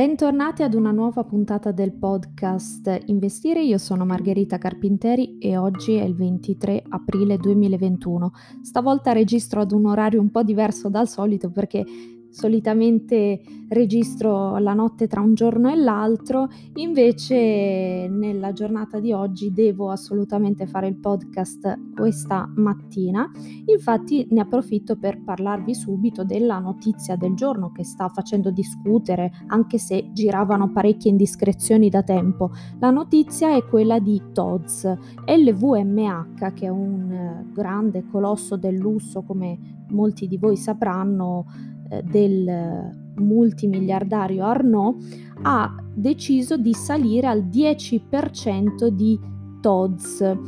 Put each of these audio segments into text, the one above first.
Bentornati ad una nuova puntata del podcast Investire. Io sono Margherita Carpinteri e oggi è il 23 aprile 2021. Stavolta registro ad un orario un po' diverso dal solito perché solitamente registro la notte tra un giorno e l'altro, invece nella giornata di oggi devo assolutamente fare il podcast questa mattina, infatti ne approfitto per parlarvi subito della notizia del giorno che sta facendo discutere, anche se giravano parecchie indiscrezioni da tempo. La notizia è quella di TODS, LVMH, che è un grande colosso del lusso come molti di voi sapranno eh, del multimiliardario Arnaud ha deciso di salire al 10% di TODS.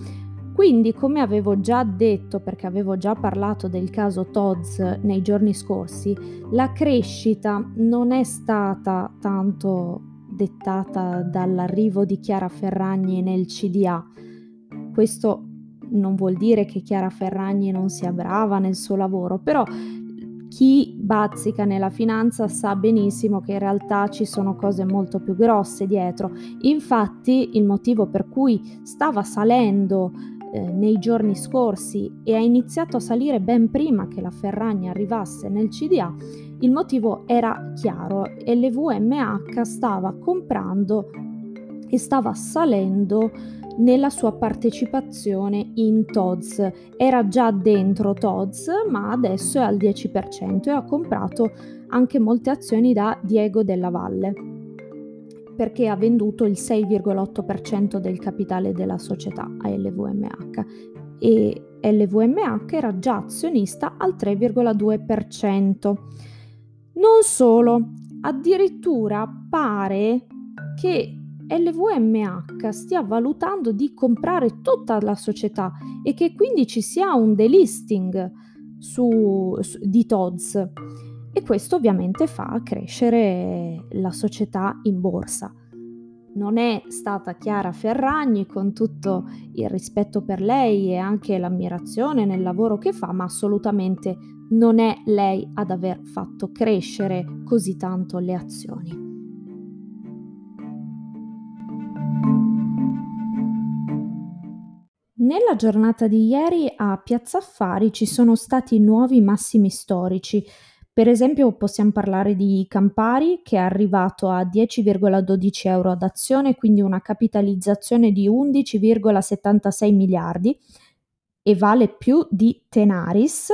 Quindi, come avevo già detto, perché avevo già parlato del caso TODS nei giorni scorsi, la crescita non è stata tanto dettata dall'arrivo di Chiara Ferragni nel CDA. Questo non vuol dire che Chiara Ferragni non sia brava nel suo lavoro, però chi bazzica nella finanza sa benissimo che in realtà ci sono cose molto più grosse dietro. Infatti il motivo per cui stava salendo eh, nei giorni scorsi e ha iniziato a salire ben prima che la Ferragni arrivasse nel CDA, il motivo era chiaro e l'EVMH stava comprando e stava salendo nella sua partecipazione in TODS. Era già dentro TODS, ma adesso è al 10% e ha comprato anche molte azioni da Diego della Valle perché ha venduto il 6,8% del capitale della società a LVMH e LVMH era già azionista al 3,2%. Non solo, addirittura pare che LVMH stia valutando di comprare tutta la società e che quindi ci sia un delisting su, su, di TODS e questo ovviamente fa crescere la società in borsa. Non è stata Chiara Ferragni con tutto il rispetto per lei e anche l'ammirazione nel lavoro che fa, ma assolutamente non è lei ad aver fatto crescere così tanto le azioni. Nella giornata di ieri a Piazza Affari ci sono stati nuovi massimi storici. Per esempio possiamo parlare di Campari che è arrivato a 10,12 euro ad azione, quindi una capitalizzazione di 11,76 miliardi e vale più di Tenaris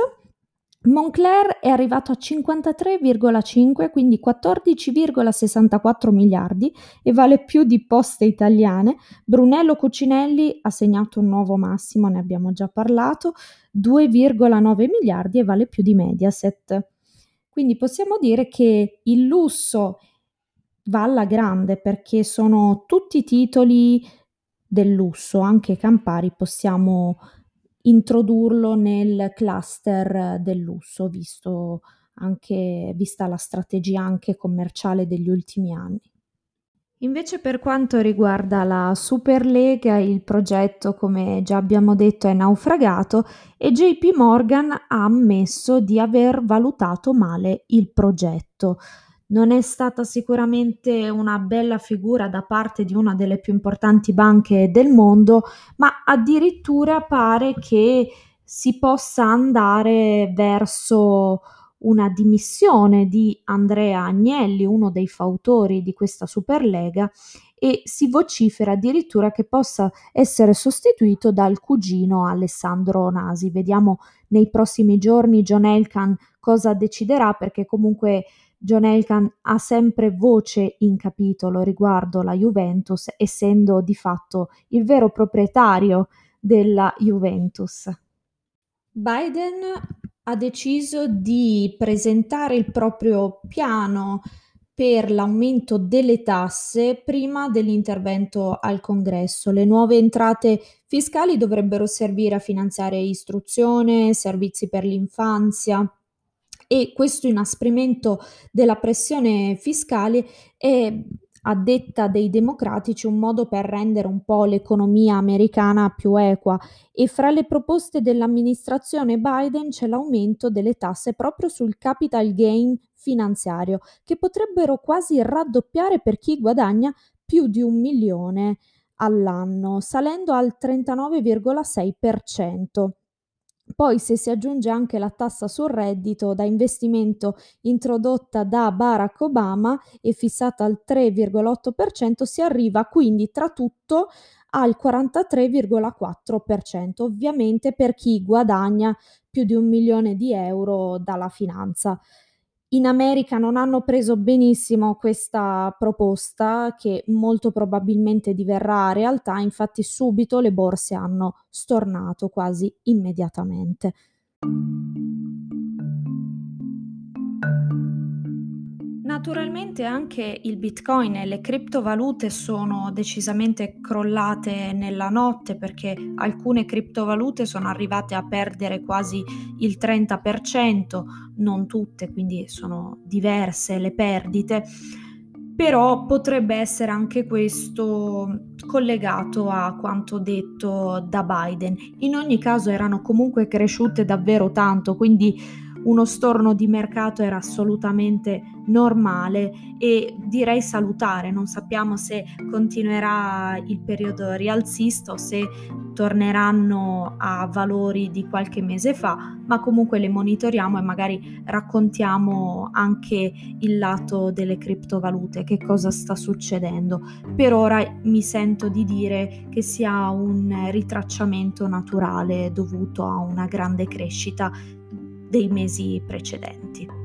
Moncler è arrivato a 53,5, quindi 14,64 miliardi e vale più di Poste Italiane. Brunello Cucinelli ha segnato un nuovo massimo, ne abbiamo già parlato, 2,9 miliardi e vale più di Mediaset. Quindi possiamo dire che il lusso va alla grande perché sono tutti titoli del lusso, anche Campari possiamo introdurlo nel cluster del lusso, visto anche, vista la strategia anche commerciale degli ultimi anni. Invece per quanto riguarda la Superlega, il progetto, come già abbiamo detto, è naufragato e JP Morgan ha ammesso di aver valutato male il progetto non è stata sicuramente una bella figura da parte di una delle più importanti banche del mondo, ma addirittura pare che si possa andare verso una dimissione di Andrea Agnelli, uno dei fautori di questa Superlega, e si vocifera addirittura che possa essere sostituito dal cugino Alessandro Nasi. Vediamo nei prossimi giorni John Elkan cosa deciderà perché comunque John Elkan ha sempre voce in capitolo riguardo la Juventus, essendo di fatto il vero proprietario della Juventus. Biden ha deciso di presentare il proprio piano per l'aumento delle tasse prima dell'intervento al Congresso. Le nuove entrate fiscali dovrebbero servire a finanziare istruzione, servizi per l'infanzia, e questo inasprimento della pressione fiscale è a detta dei democratici, un modo per rendere un po' l'economia americana più equa e fra le proposte dell'amministrazione Biden c'è l'aumento delle tasse proprio sul capital gain finanziario, che potrebbero quasi raddoppiare per chi guadagna più di un milione all'anno, salendo al 39,6%. Poi se si aggiunge anche la tassa sul reddito da investimento introdotta da Barack Obama e fissata al 3,8%, si arriva quindi tra tutto al 43,4%, ovviamente per chi guadagna più di un milione di euro dalla finanza. In America non hanno preso benissimo questa proposta che molto probabilmente diverrà realtà, infatti subito le borse hanno stornato quasi immediatamente. Naturalmente anche il Bitcoin e le criptovalute sono decisamente crollate nella notte perché alcune criptovalute sono arrivate a perdere quasi il 30%, non tutte, quindi sono diverse le perdite, però potrebbe essere anche questo collegato a quanto detto da Biden. In ogni caso erano comunque cresciute davvero tanto, quindi uno storno di mercato era assolutamente normale e direi salutare. Non sappiamo se continuerà il periodo rialzista o se torneranno a valori di qualche mese fa, ma comunque le monitoriamo e magari raccontiamo anche il lato delle criptovalute, che cosa sta succedendo. Per ora mi sento di dire che sia un ritracciamento naturale dovuto a una grande crescita dei mesi precedenti.